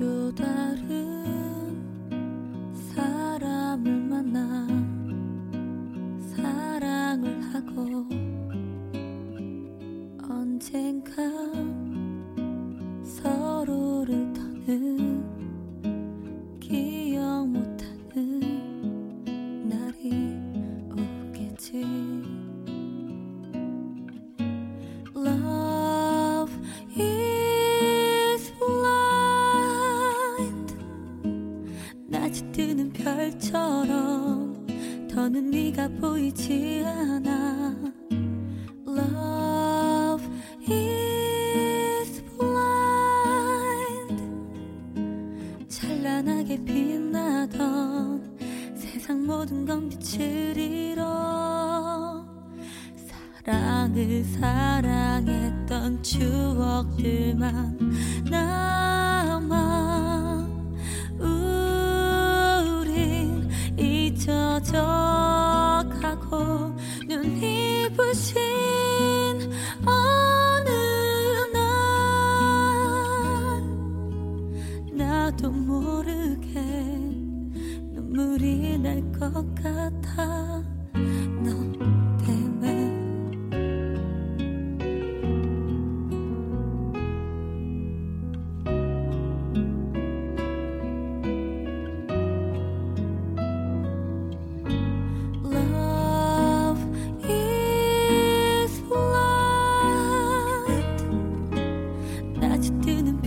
就断 뜨는 별처럼 더는 네가 보이지 않아. Love is blind. 찬란하게 빛나던 세상 모든 건 빛을 잃어. 사랑을 사랑했던 추억들만 나도 모르게 눈물이 날 것 같아. 너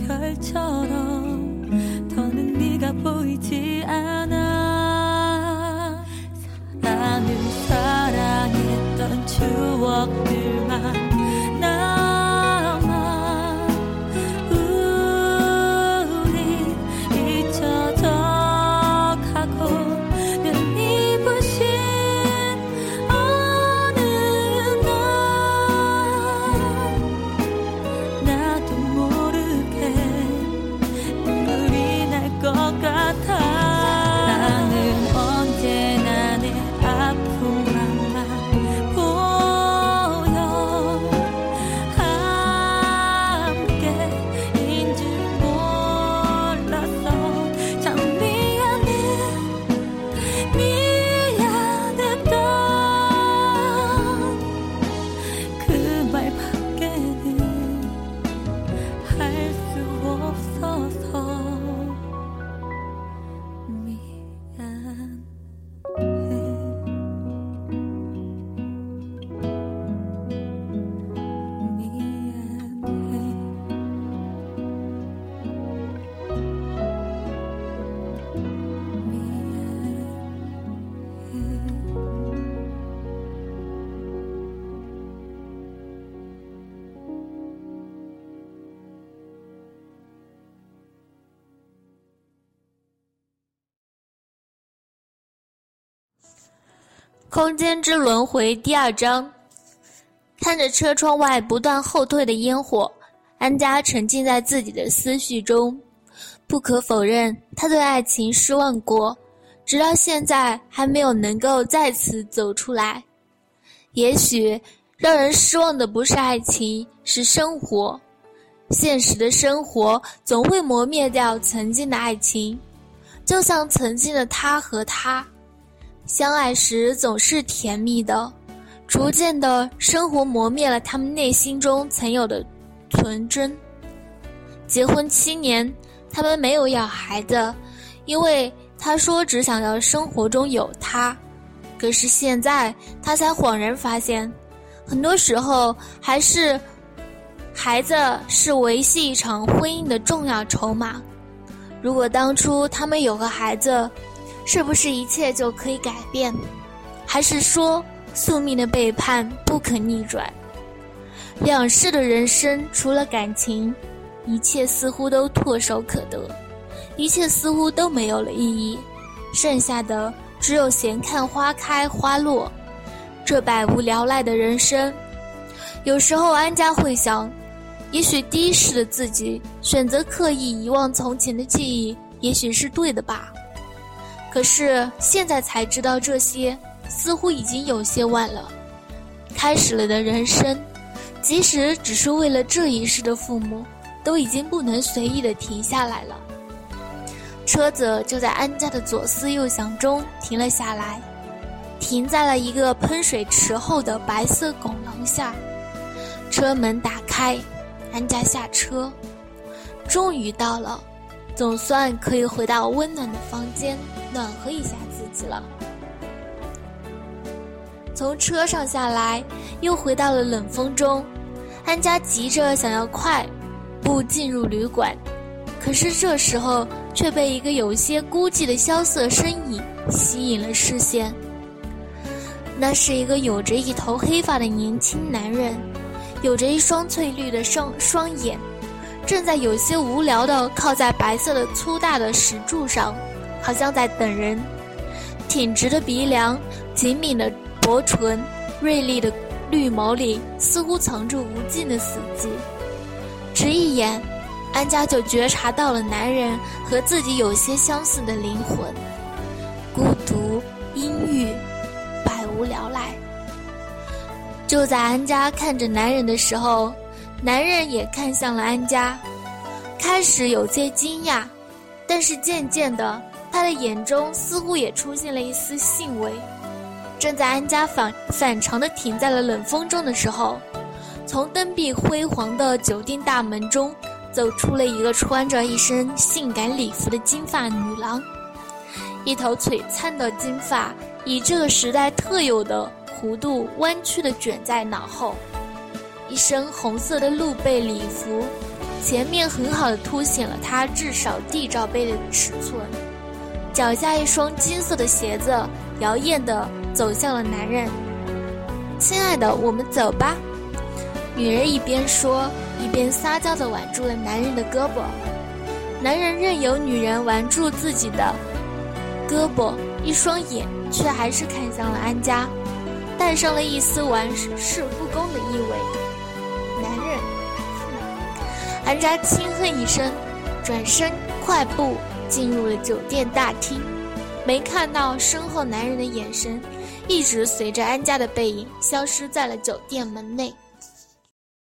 별처럼 walk 空间之轮回第二章，看着车窗外不断后退的烟火，安佳沉浸在自己的思绪中。不可否认，他对爱情失望过，直到现在还没有能够再次走出来。也许让人失望的不是爱情，是生活。现实的生活总会磨灭掉曾经的爱情，就像曾经的他和他。相爱时总是甜蜜的，逐渐的，生活磨灭了他们内心中曾有的纯真。结婚七年，他们没有要孩子，因为他说只想要生活中有他。可是现在，他才恍然发现，很多时候还是孩子是维系一场婚姻的重要筹码。如果当初他们有个孩子，是不是一切就可以改变？还是说宿命的背叛不可逆转？两世的人生除了感情，一切似乎都唾手可得，一切似乎都没有了意义，剩下的只有闲看花开花落。这百无聊赖的人生，有时候安家会想，也许第一世的自己选择刻意遗忘从前的记忆，也许是对的吧。可是现在才知道，这些似乎已经有些晚了。开始了的人生，即使只是为了这一世的父母，都已经不能随意的停下来了。车子就在安家的左思右想中停了下来，停在了一个喷水池后的白色拱廊下。车门打开，安家下车，终于到了，总算可以回到温暖的房间，暖和一下自己了。从车上下来，又回到了冷风中。安佳急着想要快步进入旅馆，可是这时候却被一个有些孤寂的萧瑟身影吸引了视线。那是一个有着一头黑发的年轻男人，有着一双翠绿的双双眼，正在有些无聊的靠在白色的粗大的石柱上，好像在等人。挺直的鼻梁，紧抿的薄唇，锐利的绿眸里似乎藏着无尽的死寂。只一眼，安家就觉察到了男人和自己有些相似的灵魂，孤独、阴郁。百无聊赖。就在安家看着男人的时候，男人也看向了安家，开始有些惊讶，但是渐渐的，他的眼中似乎也出现了一丝兴味。正在安家反反常的停在了冷风中的时候，从灯壁辉煌的酒店大门中走出了一个穿着一身性感礼服的金发女郎，一头璀璨的金发。以这个时代特有的弧度弯曲的卷在脑后，一身红色的露背礼服，前面很好的凸显了她至少 D 罩杯的尺寸。脚下一双金色的鞋子，妖艳的走向了男人。亲爱的，我们走吧。女人一边说，一边撒娇的挽住了男人的胳膊。男人任由女人挽住自己的胳膊，一双眼。却还是看向了安家，带上了一丝玩世不恭的意味。男人，安家轻哼一声，转身快步进入了酒店大厅，没看到身后男人的眼神，一直随着安家的背影消失在了酒店门内。